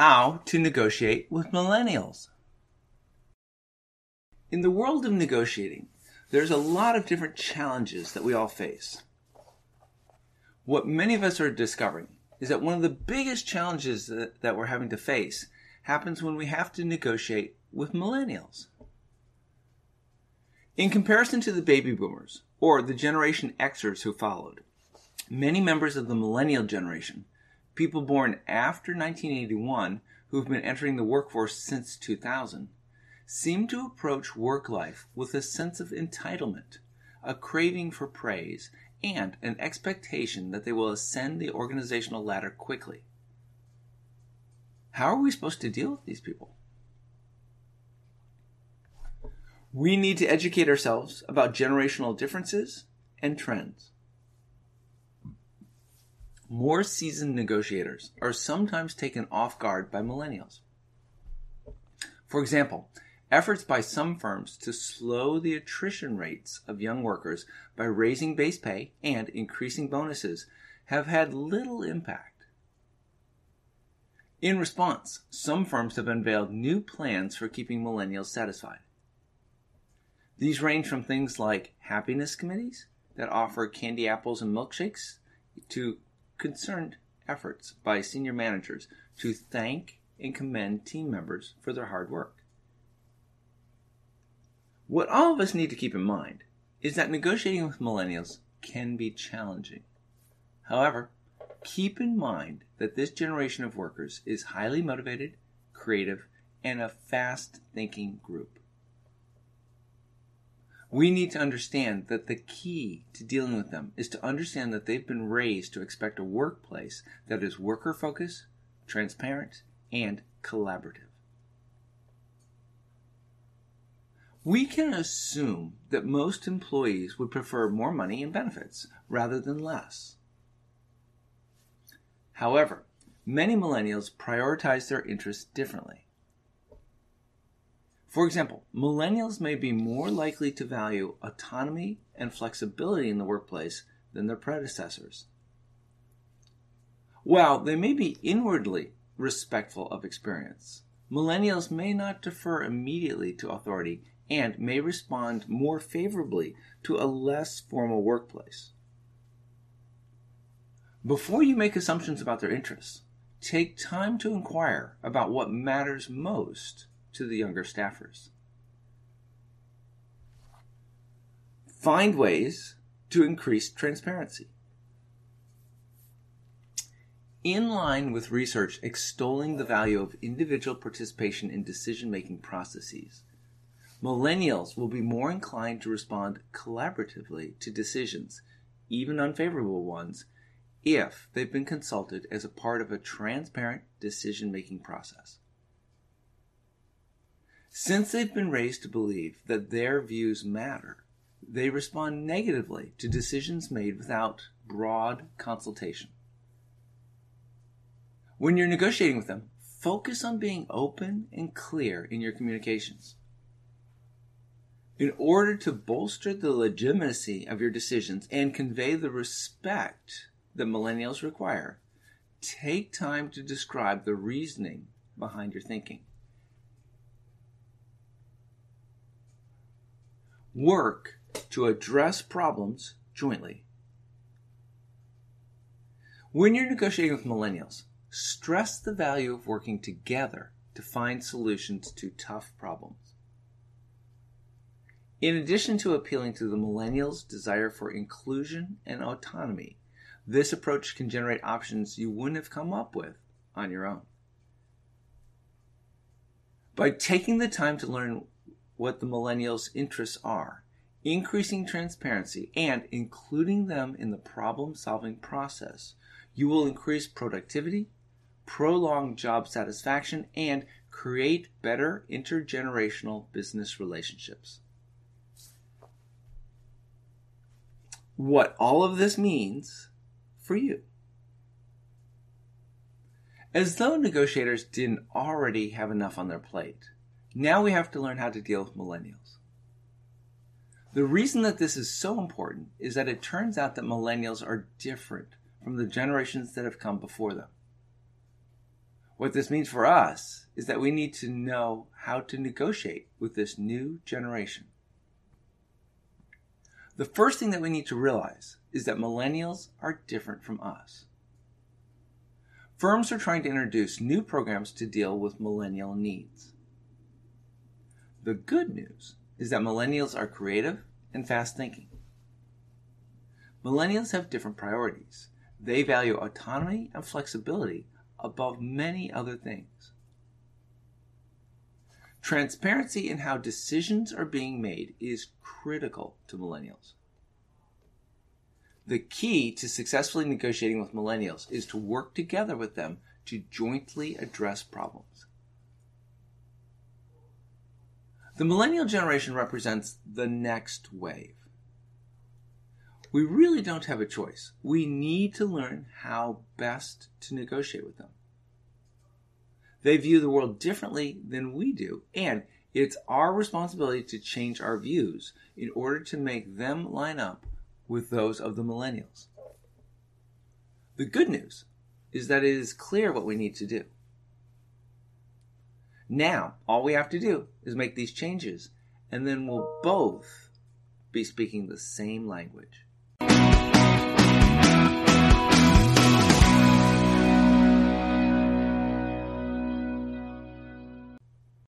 How to negotiate with millennials. In the world of negotiating, there's a lot of different challenges that we all face. What many of us are discovering is that one of the biggest challenges that, we're having to face happens when we have to negotiate with millennials. In comparison to the baby boomers, or the Generation Xers who followed, many members of the millennial generation, people born after 1981 who've been entering the workforce since 2000, seem to approach work life with a sense of entitlement, a craving for praise, and an expectation that they will ascend the organizational ladder quickly. How are we supposed to deal with these people? We need to educate ourselves about generational differences and trends. More seasoned negotiators are sometimes taken off guard by millennials. For example, efforts by some firms to slow the attrition rates of young workers by raising base pay and increasing bonuses have had little impact. In response, some firms have unveiled new plans for keeping millennials satisfied. These range from things like happiness committees that offer candy apples and milkshakes to concerned efforts by senior managers to thank and commend team members for their hard work. What all of us need to keep in mind is that negotiating with millennials can be challenging. However, keep in mind that this generation of workers is highly motivated, creative, and a fast thinking group. We need to understand that the key to dealing with them is to understand that they've been raised to expect a workplace that is worker focused, transparent, and collaborative. We can assume that most employees would prefer more money and benefits rather than less. However, many millennials prioritize their interests differently. For example, millennials may be more likely to value autonomy and flexibility in the workplace than their predecessors. While they may be inwardly respectful of experience, millennials may not defer immediately to authority and may respond more favorably to a less formal workplace. Before you make assumptions about their interests, take time to inquire about what matters most to the younger staffers. Find ways to increase transparency. In line with research extolling the value of individual participation in decision making processes, millennials will be more inclined to respond collaboratively to decisions, even unfavorable ones, if they've been consulted as a part of a transparent decision making process. Since they've been raised to believe that their views matter, they respond negatively to decisions made without broad consultation. When you're negotiating with them, focus on being open and clear in your communications. In order to bolster the legitimacy of your decisions and convey the respect that millennials require, take time to describe the reasoning behind your thinking. Work to address problems jointly. When you're negotiating with millennials, stress the value of working together to find solutions to tough problems. In addition to appealing to the millennials' desire for inclusion and autonomy, this approach can generate options you wouldn't have come up with on your own. By taking the time to learn what the millennials' interests are, increasing transparency, and including them in the problem solving process, you will increase productivity, prolong job satisfaction, and create better intergenerational business relationships. What all of this means for you. As though negotiators didn't already have enough on their plate, now we have to learn how to deal with millennials. The reason that this is so important is that it turns out that millennials are different from the generations that have come before them. What this means for us is that we need to know how to negotiate with this new generation. The first thing that we need to realize is that millennials are different from us. Firms are trying to introduce new programs to deal with millennial needs. The good news is that millennials are creative and fast thinking. Millennials have different priorities. They value autonomy and flexibility above many other things. Transparency in how decisions are being made is critical to millennials. The key to successfully negotiating with millennials is to work together with them to jointly address problems. The millennial generation represents the next wave. We really don't have a choice. We need to learn how best to negotiate with them. They view the world differently than we do, and it's our responsibility to change our views in order to make them line up with those of the millennials. The good news is that it is clear what we need to do. Now, all we have to do is make these changes, and then we'll both be speaking the same language.